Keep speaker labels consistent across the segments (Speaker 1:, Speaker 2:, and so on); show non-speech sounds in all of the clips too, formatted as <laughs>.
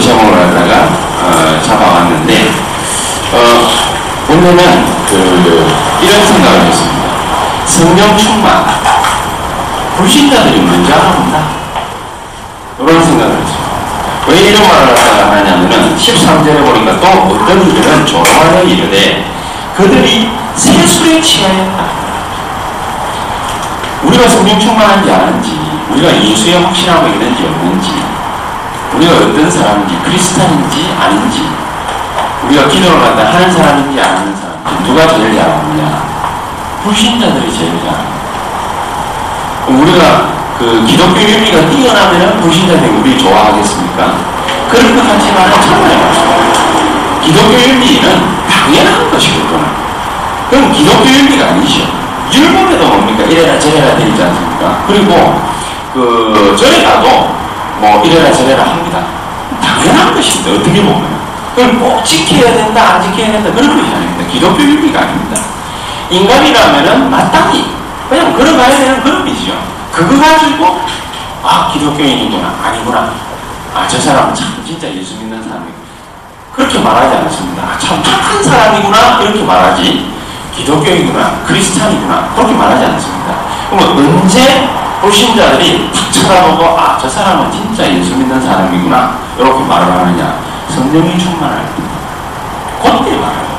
Speaker 1: 제목을 갖다가 어, 잡아왔는데 어, 오늘은 그 이런 생각을 했습니다. 성령 충만 불신자들이 문제 알아본다. 이런 생각을 했습니다. 왜 이런 말을 하냐면은 13절에 보니까 또 어떤 이들은 조롱하여 이르되 그들이 세술에 취하였다. 우리가 성령 충만한지 아는지, 우리가 예수에 확신하고 있는지 없는지, 우리가 어떤 사람인지, 크리스탄인지 아닌지, 우리가 기도를 갖다 하는 사람인지 안 하는 사람인지, 누가 제일 잘하느냐? 불신자들이 제일 잘합니다. 그럼 우리가 그 기독교 윤리가 뛰어나면 불신자들이 우리 좋아하겠습니까? 그럴 것 같지만 참아요. 기독교 윤리는 당연한 것이거든요. 그럼 기독교 윤리가 아니죠. 율법에도 뭡니까? 이래라 저래라 되어 있지 않습니까? 그리고 그 절에 가도 뭐 이래라 저래라 합니다. 당연한 것입니다. 어떻게 보면. 그걸 꼭 지켜야 된다, 안 지켜야 된다 그런 것이 아닙니다. 기독교 윤리가 아닙니다. 인간이라면은 마땅히 그냥 걸어가야 되는 그런 이죠 그거 가지고 아 기독교인이구나 아니구나 아 저 사람은 참 진짜 예수 믿는 사람이고 그렇게 말하지 않습니다. 아, 참 착한 사람이구나 이렇게 말하지 기독교이구나 크리스찬이구나 그렇게 말하지 않습니다. 그러면 언제 불신자들이 탁 쳐다보고 아 저 사람은 진짜 예수 믿는 사람이구나 이렇게 말을 하느냐 성령이 충만할 때 그때 말해요.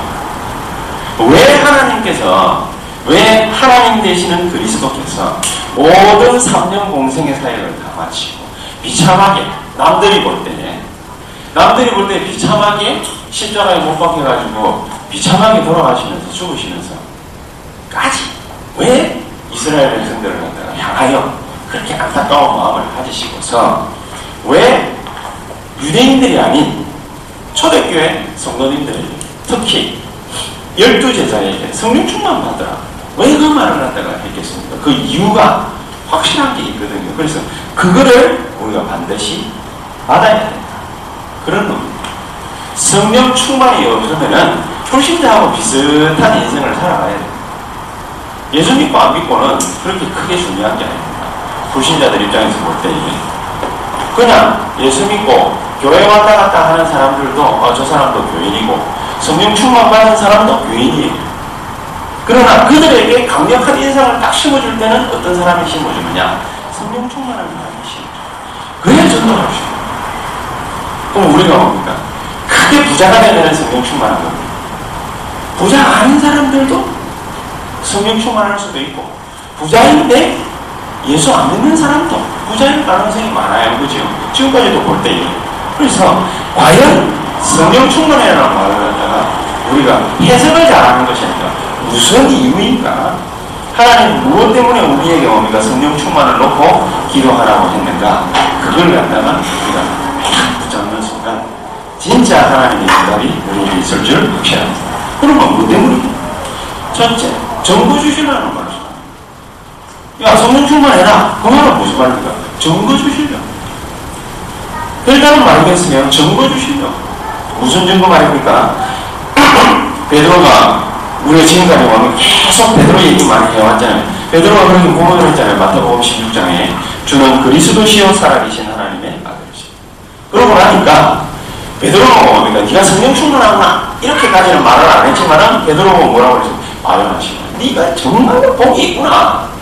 Speaker 1: 왜 하나님께서 왜 하나님 되시는 그리스도께서 모든 3년 공생의 사역을 다 마치고 비참하게 남들이 볼때 남들이 볼 때 비참하게 십자가에 못 박혀가지고 비참하게 돌아가시면서 죽으시면서 까지 왜 이스라엘 백성들을 갖다가 향하여 그렇게 안타까운 마음을 가지시고서 왜 유대인들이 아닌 초대교회 성도님들 특히 열두 제자에게 성령 충만 받으라 왜 그 말을 갖다가 했겠습니까? 그 이유가 확실한 게 있거든요. 그래서 그거를 우리가 반드시 받아야 된다. 그런 겁니다. 성령 충만이 없으면은 불신자하고 비슷한 인생을 살아가야 돼요. 예수 믿고 안 믿고는 그렇게 크게 중요한 게 아닙니다. 불신자들 입장에서 볼 때. 그냥 예수 믿고 교회 왔다 갔다 하는 사람들도 어, 저 사람도 교인이고 성령 충만 받은 사람도 교인이에요. 그러나 그들에게 강력한 인상을 딱 심어줄 때는 어떤 사람이 심어주느냐? 성령 충만한 사람이 심어줘요. 그래야 수 있어요. 그럼 우리가 뭡니까? 크게 부자가 되면 성령 충만한 겁니다. 부자 아닌 사람들도 성령 충만할 수도 있고 부자인데 예수 안 믿는 사람도 부자일 가능성이 많아요. 그죠? 지금까지도 볼 때예요. 그래서 과연 성령 충만이라는 말을 갖다가 우리가 해석을 잘하는 것이 아니라 무슨 이유인가? 하나님 무엇 때문에 우리에게 뭡니까? 성령 충만을 놓고 기도하라고 했는가? 그걸 갖다가 우리가 딱 붙잡는 순간 진짜 하나님의 응답이 우리에게 있을 줄 확신합니다. 그러면 뭐 때문이냐? 첫째, 정보 주시라는 말이죠. 야, 성령 충만해라. 그 말은 무슨 말입니까? 정보 주시려. 일단은 말겠으면 정보 주시려. 무슨 정보 말입니까? 베드로가 우리가 지금까지 보면 계속 베드로 얘기 많이 해왔잖아요. 베드로가 그렇게 고백을 했잖아요. 마태복음 16장에 주는 그리스도시요 살아계신 하나님의 아들이시. 그러고 나니까 베드로가 뭡니까? 네가 성령 충만하구나. 이렇게까지는 말을 안 했지만은 베드로가 뭐라고 그랬어? 마연하시고 네가 정말로 복이 있구나.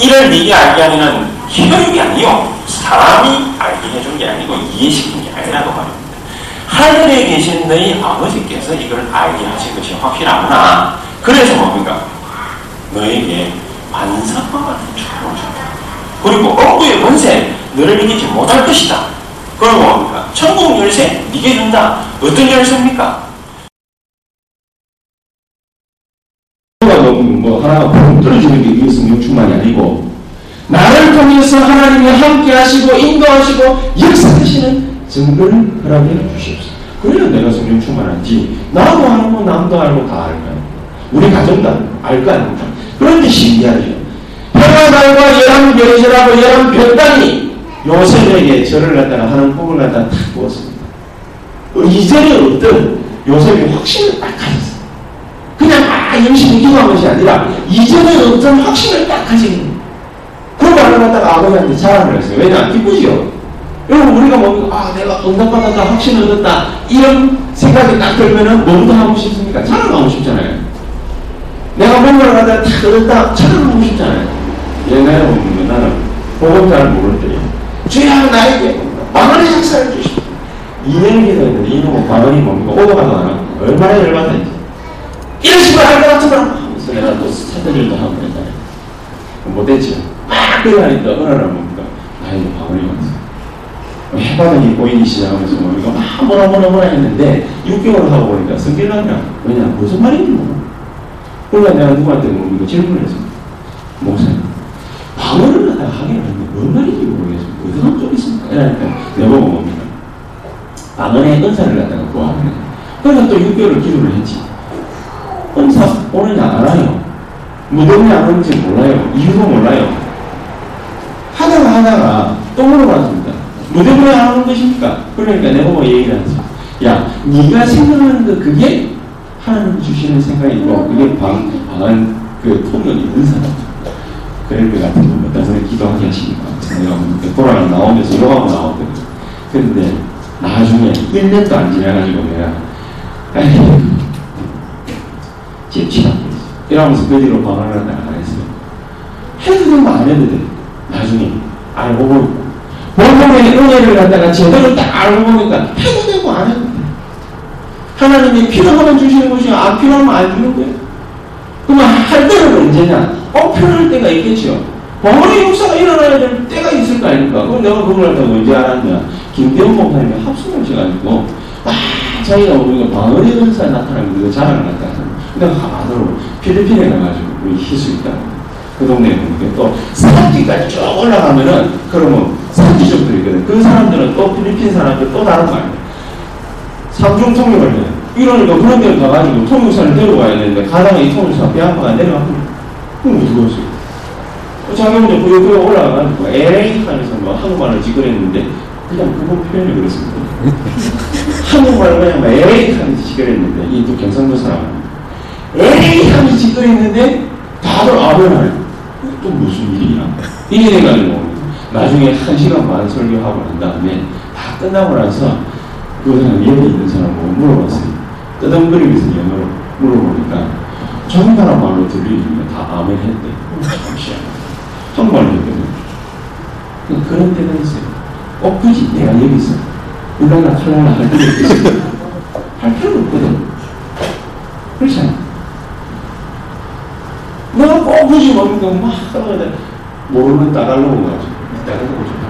Speaker 1: 이를 네게 알게 하는 희교육이 아니요. 사람이 알게 해준 게 아니고 이해시킨 게 아니라고 말입니다. 하늘에 계신 너희 아버지께서 이걸 알게 하신 것이 확실하구나. 그래서 뭡니까? 너에게 반사과 같은 축복을 준다.
Speaker 2: 그리고 억구의 권세 너를 이기지 못할 것이다. 그리고 뭡니까? 천국 열쇠 네게 준다. 어떤 열쇠입니까?
Speaker 1: 뭐, 뭐 하나가 펑 떨어지는 게 이게 성령 충만이 아니고 나를 통해서 하나님이 함께 하시고 인도하시고 역사하시는 증거를 허락해 주시옵소서. 그래야 내가 성령 충만한지 나도 알고 남도 알고 다 알까요? 우리 가정도 알거 아닙니까? 그런데 신기하죠. 해마달과 열한 별이라고 열한 별단이 요셉에게 절을 갖다가 하는 꿈을 갖다가 탁 부었습니다. 이전에 어떤 요셉이 확신을 딱 가졌어요. 그냥 막 열심히 기도한 것이 아니라 이전에 어떤 확신을 딱 가진 거예요. 그 말을 갖다가 아버지한테 자랑을 했어요. 왜냐? 기쁘지요. 여러분 우리가 뭐, 아 내가 응답받았다 확신을 얻었다 이런 생각이 딱 들면은 뭐부터 하고 싶습니까? 자랑하고 싶잖아요. 내가 뭔가를 갖다가 탁 얻었다 자랑하고 싶잖아요. 옛날에 보면 나는 잘 모를 때요. 주야 나에게 망언의 역사를 주십시오. 2년 기도했는데 이놈은 망언이 뭡니까? 오도가 나나 얼마나 열받았는지. 이런 식으로 할 것 같으면 하면서 내가 또 사태질도 하고 그랬잖아요. 못했죠. 막 그러니까 어느 날 뭡니까? 나에게 방언이 왔어. 해바닥이 보이기 시작하면서 뭡니까? 막 뭐라 뭐라 뭐라 했는데 6개월 하고 보니까 성질 나냐? 왜냐? 무슨 말인지 몰라. 그러니까 내가 누구한테 뭡니까? 질문을 했습니다. 목사님. 방언을 갖다가 하긴 하는데 뭔 말인지 모르겠어요. 어디가 좀 있습니까? 이러니까 내보고 뭡니까? 방언의 은사를 갖다가 구하는 그래서 또 6개월을 기도를 했지. 오느냐 안 와요. 무덤이 안 오는지 몰라요. 이유도 몰라요. 하다가 하다가 또 물어봤습니다. 무덤이 안 오는 것입니까? 그러니까 내보고 얘기를 하죠. 야, 네가 생각하는 거 그게 하나님 주시는 생각이고 그게 방, 방한 그 통역이 은사다. 그럴 것 같은 거 어떤 사람이 기도하게 하시니까 내가 돌아가 나오면서 요하고 나오거든. 그런데 나중에 1년도 안 지나가지고 내가 에이, 제치다. 이러면서 그 뒤로 방황을 했어요. 해도 되면 안 해도 돼. 나중에 알고 보니까. 본문의 은혜를 갖다가 제대로 딱 알고 보니까 해도 되고 안 해도 돼. 하나님이 필요하면 주시는 것이 안 필요하면 안 주는 거예요. 그러면 할 때는 언제냐? 꼭 필요할 때가 있겠죠. 방언의 역사가 일어나야 될 때가 있을 거 아닙니까? 그럼 내가 그걸 갖다가 언제 알았냐? 김대원 목사님이 합성을 하셔가지고 아, 자기가 우리가 방언의 은사 나타나면 우리가 자랑을 갖다 하잖아. 내가 하나로 필리핀에 가가지고 우리 희수 있다. 그 동네에 보니까 또 산지까지 쭉 올라가면은 그러면 산지족들이 있거든. 그 사람들은 또 필리핀 사람들 또 다른 말이야. 삼중 통역을 해. 이러니까 그런 데 가가지고 통역사를 데려가야 되는데 가다가 이 통역사 배 아파가 내려가면 그럼 어떻게 하지? 자기 혼자 부여부여 올라가가지고 에이 하면서 뭐 한국말을 지그랬는데 그냥 그거 표현을 그랬습니다. <laughs> 한국말을 그냥 막 에이 하면서 지그랬는데 이 또 경상도 사람 에이 하면서 지그랬는데 다들 아멘을 또 무슨 일이야? 이게 돼가지고 나중에 한 시간 반 설교하고 난 다음에 다 끝나고 나서 그 사람 옆에 있는 사람하고 물어봤어요. 뜨덩거리면서 영어로 물어보니까 정나라 말로 들리니까 다 아멘 했대. 잠시만. 한국말로 했거든. 그런 때가 있어요. 꼭 굳이 내가 여기서 울랄라 칼랄라 할 필요 없어. 할 필요 없거든. 그렇잖아. 내가 꼭 굳이 뭡니까 막 하면 모르면 따라려고 가지고 따라려고 좀.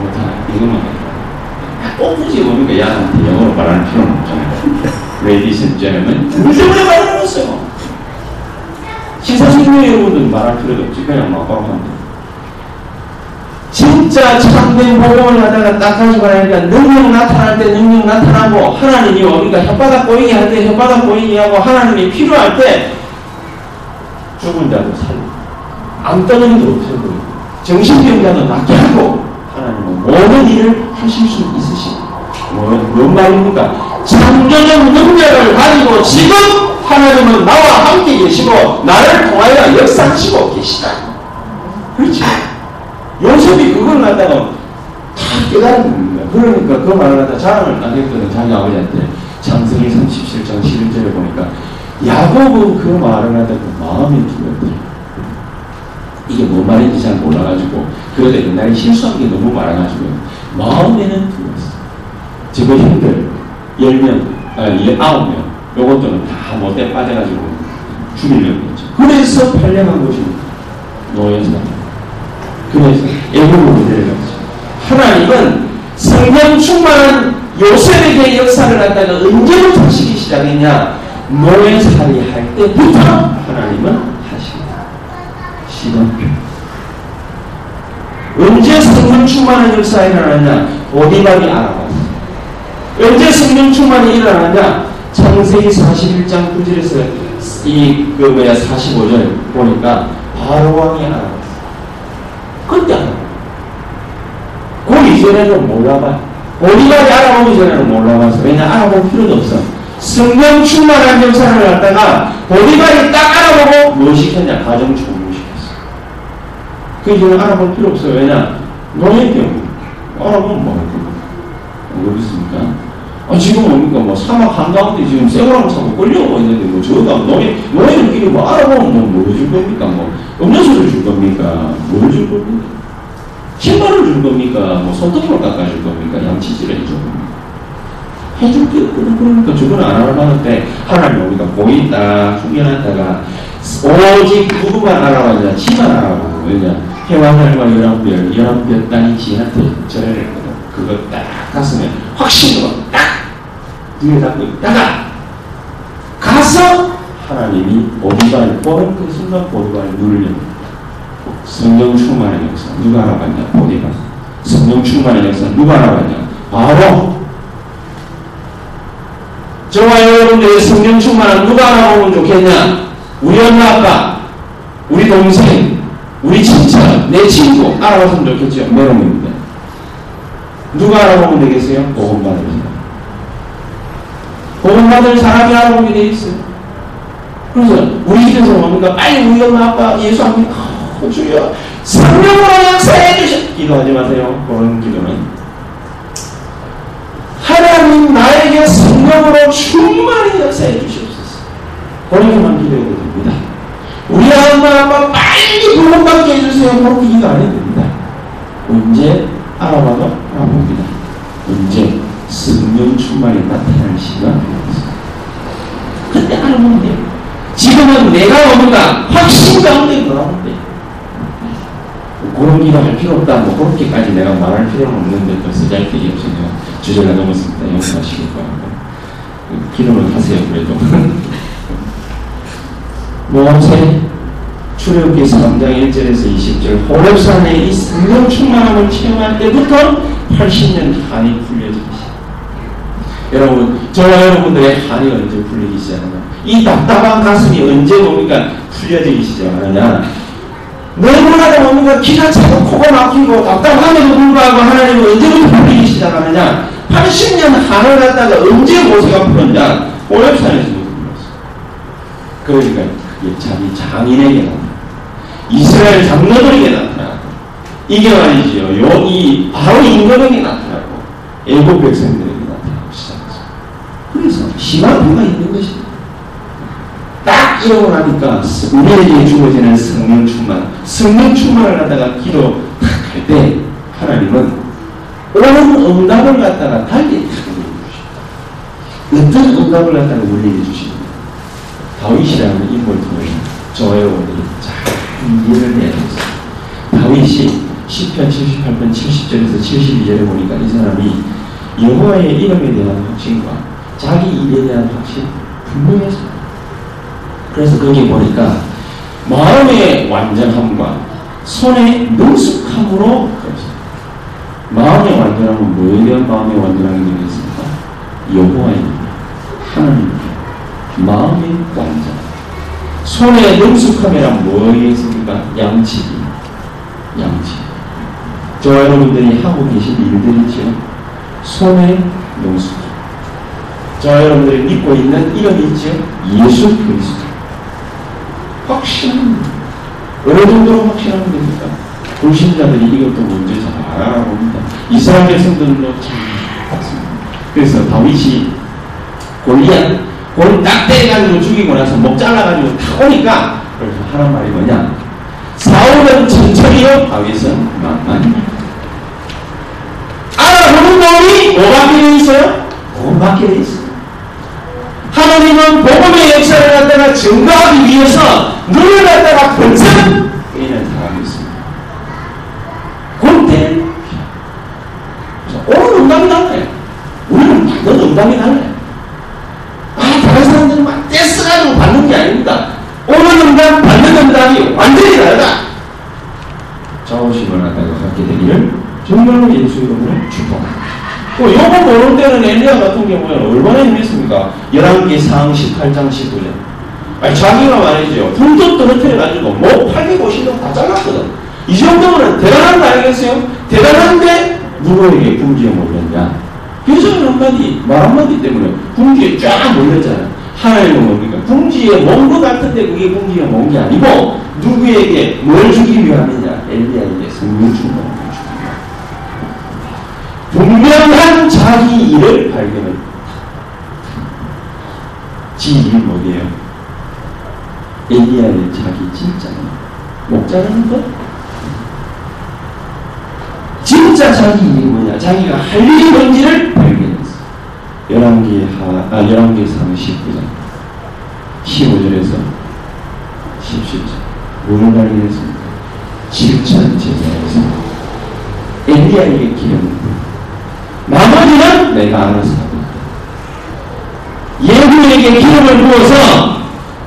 Speaker 1: 못하나 하다. 꼭 굳이 뭡니까 야한테 영어로 말하는 필요는 없잖아요. <laughs> Ladies and gentlemen, 우리 때문에 말하는 거였어요. 시사신료 여러분들 말할 필요도 없지. 그냥 막바로 하면 돼. 진짜 참된 복음을 하다가 딱 가지고 나니까 능력 나타날 때 능력 나타나고 하나님이 우리가 혓바닥 보이게 할 때 혓바닥 보이게 하고 하나님이 필요할 때 죽은 자도 살리고 안 떠는 이도 없애고 정신병 자도 낫게 하고 하나님은 모든 일을 하실 수 있으시고 뭐, 뭔 말입니까? 창조적 능력을 가지고 지금 하나님은 나와 함께 계시고 나를 통하여 역사하시고 계시다. 그렇지. 요셉이 그걸 갖다가 다 깨달은 겁니다. 그러니까 그 말을 갖다 자랑을 딱 했거든. 자기 아버지한테. 장세기 37장 11절에 보니까 야곱은 그 말을 갖다가 마음에 두었대. 이게 뭔 말인지 잘 몰라가지고 그래도 옛날에 실수한 게 너무 많아가지고 마음에는 두었어. 지금 형들 10명, 아니 9명 요것들은 다 못돼 빠져가지고 죽이려고 했죠. 그래서 팔려간 것이 노예사. 그래서 애국으로 내려갔죠. 하나님은 성령 충만한 요셉에게 역사를 갖다가 언제부터 하시기 시작했냐? 노예살이 할 때부터 하나님은 하십니다. 시간표. 언제 성령 충만한 역사가 일어나냐? 오디발이 알아봤어. 언제 성령 충만이 일어나냐? 창세기 41장 9절에서 이, 그 뭐야, 45절 보니까 바로 왕이 알아봤어. 그때 알아봤어. 그 이전에는 몰라봐. 오디발이 알아보기 전에는 몰라봤어. 왜냐, 알아볼 필요도 없어. 성령 충만한 역사를 갖다가 보디발이 딱 알아보고 뭐 시켰냐? 가정 종료시켰어. 그 이제는 알아볼 필요 없어요. 왜냐? 노예병. 알아보면 뭐? 모르겠습니까? 아, 지금 뭡니까? 뭐 사막 한가운데 지금 생활하고 사고 끌려오고 있는데 뭐 저가 노예, 노예들끼리 뭐 알아보면 뭐, 뭐줄 겁니까? 뭐 음료수를 줄 겁니까? 뭘 줄 겁니까? 신발을 줄 겁니까? 뭐 손톱을 깎아줄 겁니까? 양치질을 해줄 겁니까? 해줄 게. 그러니까 저거는 안 알아봤는데 하나님 우리가 보인다, 숙연하다가 오직 누구만 알아봤냐? 지만 알아보고 왜냐? 해왕달과 열왕별, 열왕별 땅이 지한테 절하랬거든. 그거 딱 갔으면 확신으로 딱 뒤에 잡고 있다가 가서 하나님이 오리발 뻗은 그 순간 눈을 엽니다. 성령 충만의 역사 누가 알아봤냐? 보리발. 성령 충만의 역사 누가 알아봤냐? 바로 저와 여러분들의 성령 충만한 누가 알아보면 좋겠냐? 우리 엄마 아빠, 우리 동생, 우리 친척, 내 친구 알아봤으면 좋겠죠. 메롱입니다. 누가 알아보면 되겠어요? 복음받을 사람. 복음받을 사람이 알아보게 돼 있어요. 그래서 우리 집에서 뭡니까? 빨리 우리 엄마 아빠 예수 안 믿고 어, 주여 성령으로 역사해 주셔. 기도하지 마세요. 그런 기도는. 하나님 나에게 성령으로 충만히 역사해 주시옵소서. 그렇게만 기도해도 됩니다. 우리 엄마 빨리 구원받게 해주세요. 그렇게 기도 안 해도 됩니다. 언제 알아봐도 알아봅니다. 언제 성령 충만이 나타날 시간 그때 알아보면 돼요. 지금은 내가 뭔가 확신 가운데 돌아오 기도 할 필요 없다. 뭐 그렇게까지 내가 말할 필요는 없는데 또 쓰잘데기 없이 내가 주제가 넘었습니다. 용서하시기 바랍니다. 기도는 하세요. 그래도. <laughs> 모세 출애굽기 3장 1절에서 20절 호렙산에 이 성령 충만함을 체험할 때부터 80년 한이 시작. 여러분, 저와 여러분들의 한이 언제 풀리기 시작하냐? 이 답답한 가슴이 언제 뭡니까? 풀려지기 시작하느냐? 너무나도 뭡니까? 기가 차고 코가 막히고 답답함에도 불구하고 하나님은 언제부터 풀리기 시작하느냐? 80년 한을 갖다가 언제 모세가 풀었냐? 호렙산에서 풀렸어. 그러니까 그게 자기 장인에게 나타 이스라엘 장로들에게 나타나고 이게 말이지요. 여기 바로 임금에게 나타나고 애국 백성들에게 나타나고 시작했어요. 그래서 시간표가 있는 것입니다. 딱 이러고 나니까 우리에게 주어지는 성령 충만, 성령 충만을 갖다가 기도 할 때 하나님은 온 응답을 갖다가 달리 어떤 응답을 갖다가 우리에게 주십니다. 다윗이라는 인물 저와 여러분들이 잘 이해를 해야 되겠습니다. 다윗이 10편 78편 70절에서 72절에 보니까 이 사람이 여호와의 이름에 대한 확신과 자기 일에 대한 확신 분명했습니다. 그래서 거기 보니까 마음의 완전함과 손의 능숙함으로. 마음의 완전함은 뭐에 대한 마음의 완전함이 되겠습니까? 여호와의 하나님 마음의 완전. 손의 능숙함이란 뭐에 있습니까? 양치기. 양치 저와 여러분들이 하고 계신 일들이죠. 손의 능숙함. 저와 여러분들이 믿고 있는 이름이 있죠. 예수 그리스도 확신합니다 어느 정도로 확신하면 됩니까? 불신자들이 이것도 먼저 잘 알아봅니다 이스라엘 백성들도 잘 봤습니다 그래서 다윗이 골리앗 골딱 때려가지고 죽이고 나서 목 잘라가지고 탁 오니까 그래서 하는 말이 뭐냐 사울은 천천히요 다윗은 만만히 알아보는 놈이 필요 있어요? 복음밖에 있어요 하나님은 복음의 역사를 갖다가 증가하기 위해서 눈을 갖다가 번쩍 우리는 사람이 있습니다. 그때 오늘 응답이 달라요. 우리는 받는 응답이 달라요. 아 다른 사람들은 막 떼쓰가지고 받는 게 아닙니다. 오늘 응답 받는 응답이 완전히 다르다. 자오심을 갖다가 갖게 되기를 정말로 예수 이름으로 축복합니다. 뭐 요거 모를 때는 엘리야 같은 경우에는 얼마나 힘했습니까? 11개 상 18장 19절. 아니 자기가 말이죠. 불도 떨어뜨려가지고 목 850명 다 잘랐거든. 이 정도면 대단한 거 아니겠어요? 대단한데 누구에게 궁지에 몰렸냐? 여자는 한마디, 말 한마디 때문에 궁지에 쫙 몰렸잖아요. 하나님은 뭡니까? 궁지에 먼것 같은데 그게 궁지에 먼 게 아니고 누구에게 뭘 주기 위함이냐? 엘리야에게 성령 주기 위함. 분명한 자기 일을 발견을 지 일이 뭐예요? 엘리야의 자기 진짜는 목자라는 것? 진짜 자기 일이 뭐냐? 자기가 할 일이 뭔지를 발견했어. 11개 하, 아, 11개 상 19장. 15절에서 17절. 뭐를 발견했습니까? 7천 제자에서 엘리야에게 기름을 나머지는 내가 알아서 예후에게 기름을 부어서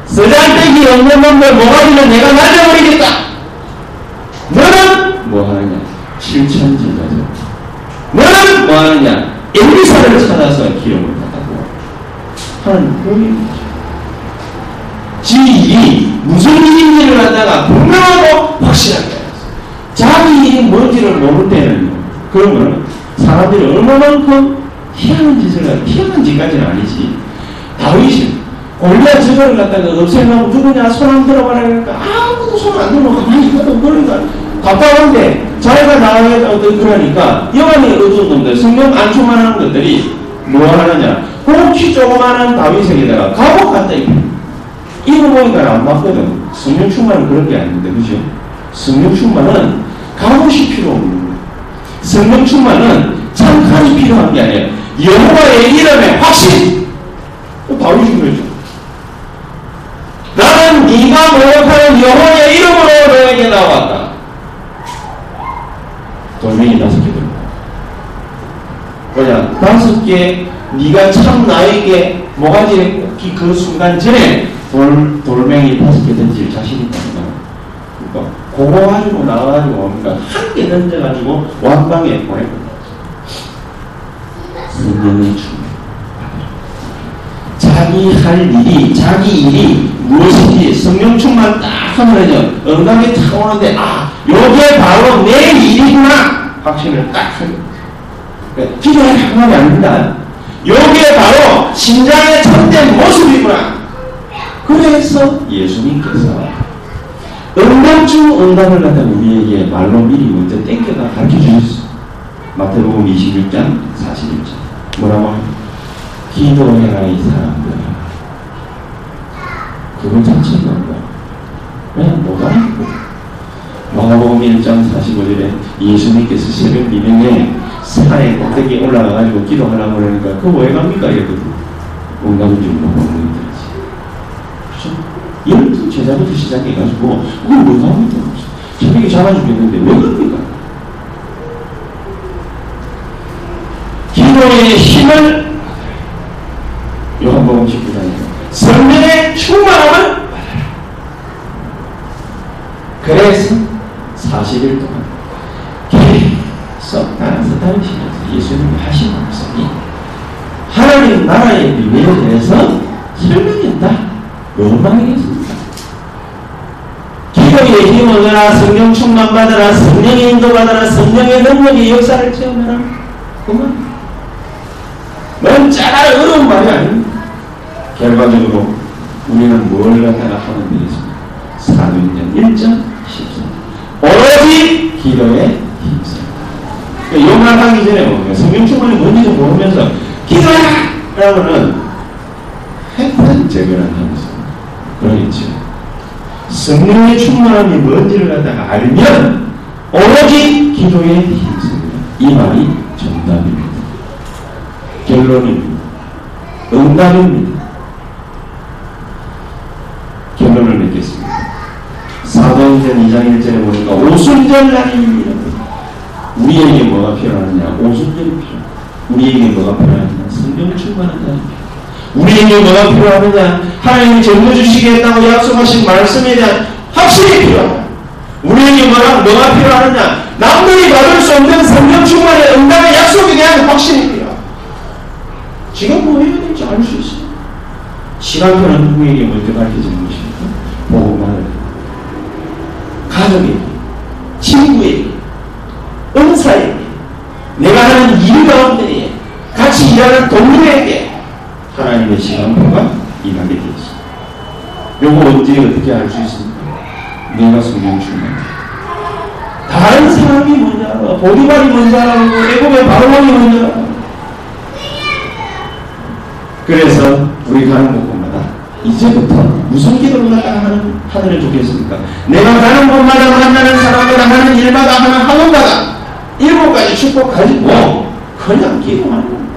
Speaker 1: 쓰잘데기 없는 놈들 모가지는 내가 날려버리겠다. 너는 뭐 하느냐? 7천 제자죠. 너는 뭐 하느냐? 엘리사를 찾아서 기름을 받아고 하는 표현이죠. 지 일이 무슨 일인지를 갖다가 분명하고 확실하게. 자기 일이 뭔지를 모를 때는 그러면 사람들이 얼마만큼 희한한 짓을 하 희한한 짓까지는 아니지. 다윗이 골리앗 저거를 갖다가 없애려고 누구냐 손 안 들어가라 그러니까 아무도 손 안 들어가 가만히 있거든 그러니까 답답한데 자기가 나가겠다고 그러니까 여간이 어두운 놈들 성령 안 충만하는 것들이 뭐 하느냐. 혹시 조그마한 다윗에게다가 갑옷 갖다 입혀. 이거 보니까 안 맞거든. 성령 충만은 그런 게 아닌데 그죠? 성령 충만은 갑옷이 필요 없는 거예요. 성령 충만은 참칸이 필요한 게 아니에요 여호와의 이름에 확신 다윗이 그러죠 나는 네가 모욕하는 여호와의 이름으로 너에게 나왔다. 돌멩이 다섯 개 들고. 뭐냐 다섯 개 네가 참 나에게 모가지에 꽂기 그 순간 전에 돌, 돌멩이 다섯 개 던질 자신 거야. 그러니까 그거 가지고 나와가지고 뭡니까 한 개 던져가지고 완방에 보내거 든. 성령의 충 자기 할 일이, 자기 일이 무엇인지 성령 충만 딱 하면은요, 응답이 탁 오는데, 아, 요게 바로 내 일이구나! 확신을 딱 하는 그러니까 기도의 상관이 아닙니다. 요게 바로 신장의 참된 모습이구나! 그래서 예수님께서 응답 중 응답을 갖다 우리에게 말로 미리 먼저 땡겨가 가르쳐 주셨어. 마태복음 26장 41절. 뭐라고? 기도해라 이 사람들아 그거 자체가 뭐야 그냥 뭐가? 마가복음 1장 45절에 예수님께서 새벽 미명에 산에 꼭대기 올라가가지고 기도하라고 그러니까 그거 왜 갑니까? 이거든 응답을 좀 먹는 거지. 열두 제자부터 시작해가지고 그걸 못 합니다 새벽에 잡아 죽겠는데 왜 그럽니까 기도의 힘을 요한복음 19장에서 성령의 충만함을. 그래서 40일 동안 계속 따라서 다니시면서 예수님이 하신 말씀이 하나님 나라의 비밀에 대해서. 뭐만 하겠습니까? 기도의 힘을 얻어라, 성령 충만 받아라, 성령의 인도 받아라, 성령의 능력의 역사를 체험해라. 그만. 짜라 어려운 말이 아닙니다. 결과적으로 우리는 뭘 갖다가 하는 일이습니까? 사도행전 1장 14. 오로지 기도에 힘써. 그러니까 용납하기 전에 뭡니까? 성령 충만이 뭔지도 모르면서 기도해라! 라고는 핵판 제거를 하면서 그러겠죠. 성령의 충만함이 뭔지를 갖다가 알면 오로지 기도에 힘씁니다. 이 말이. 결론입니다. 응답입니다. 결론을 맺겠습니다. 사도행전 2장 1절에 보니까 오순절 날입니다. 우리에게 뭐가 필요하느냐? 오순절이 필요. 우리에게 뭐가 필요하느냐? 성령 성령 충만한다. 우리에게 뭐가 필요하느냐? 하나님이 전부 주시겠다고 약속하신 말씀에 대한 확신이 필요하다. 우리에게 뭐라, 뭐가 필요하느냐? 남들이 받을 수 없는 성령 충만의 응답의 약속에 대한 확신이 필요하다. 될지 알수 있어요. 시간표는 누구에게 먼저 밝혀지는 것입니까? 복음을 가족에게, 친구에게, 은사에게, 내가 하는 일 가운데 같이 일하는 동료에게 하나님의 시간표가 임하게 되었습니다. 요거 어떻게 어떻게 알 수 있습니까? 내가 성령 충만. 다른 사람이 알아. 보디발이 알아. 애굽의 바로왕이 알아. 그래서 우리 가는 곳마다 이제부터 무슨 기도를 갖다가 하는, 하늘을 좋겠습니까? 내가 가는 곳마다 만나는 사람마다 하는 일마다 하는 학원마다 일곱 가지 축복 가지고 그냥 기도하는 겁니다.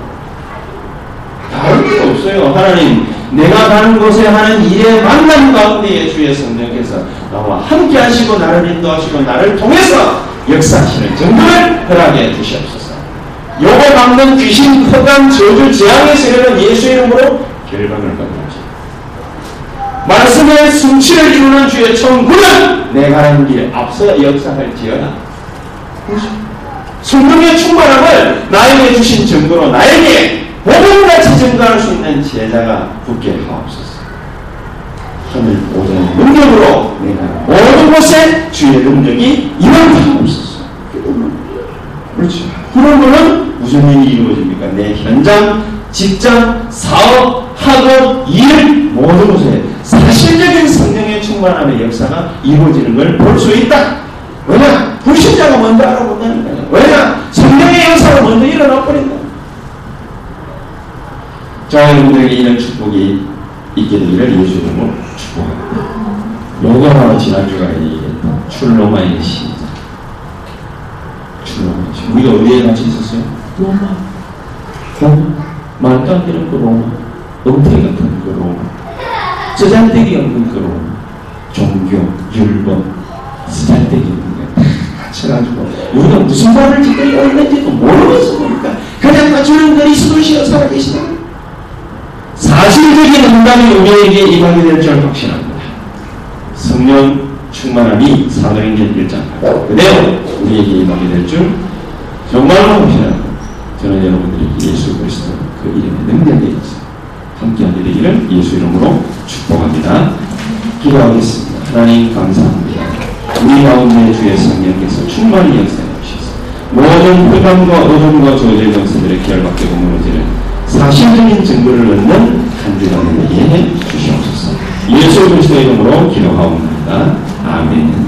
Speaker 1: 다른 게 없어요. 하나님, 내가 가는 곳에 하는 일의 만남 가운데에 주의 성령께서 나와 함께 하시고 나를 인도하시고 나를 통해서 역사하시는 정도를 허락해 주시옵소서. 요거 막는 귀신, 허감, 저주, 재앙의 세력은 예수 이름으로 결박을 받는지. 말씀의 성취를 이루는 주의 천국은 내 가는 길에 앞서 역사할지어다. 성령의 충만함을 나에게 주신 증거로 나에게 복음같이 증거할 수 있는 제자가 붙게 하옵소서. 하늘 오전의 능력으로 내가 모든 곳에 주의 능력이 임하게 하옵소서. 그렇죠. 그러면은 무슨 일이 이루어집니까? 내 현장, 직장, 사업, 학업, 일 모든 곳에 사실적인 성령의 충만함의 역사가 이루어지는 걸 볼 수 있다. 왜냐? 불신자가 먼저 알아본다니까요. 왜냐? 성령의 역사가 먼저 일어나 버린다. 자, 여러분들에게 이런 축복이 있게 되기를 예수 이름으로 축복합니다. 요거 바로 지난주간에 얘기했던 출로마의 시작. 우리가 어디에 같이 있었어요? 로마. 로마. 말도 안 되는 그 로마. 엉터리 같은 그 로마. 쓰잘데기 없는 그 로마. 종교, 율법, 쓰잘데기 없는 거. 맞춰가지고 우리가 무슨 말을 짓고 있는지도 모르겠어 보니까 그냥 다 주는 그리스도시여 살아계시다. 사실적인 응답이 우리에게 임하게 될 줄 확신합니다. 성령 충만함이 사도행전 1장 그대로 우리에게 임하게 될 줄 정말로 확신합니다. 저는 여러분들이 예수 그리스도 그 이름의 능력에 있어 함께하게 되기를 예수 이름으로 축복합니다. 기도하겠습니다. 하나님 감사합니다. 우리 가운데 주의 성령께서 충만히 역사해 주셔서 모든 흑암과 어둠과 저주의 권세들의 결박되고 무너지는 사실적인 증거를 얻는 한 주가 되게 해 주시옵소서. 예수 그리스도의 이름으로 기도하옵나이다. 아멘.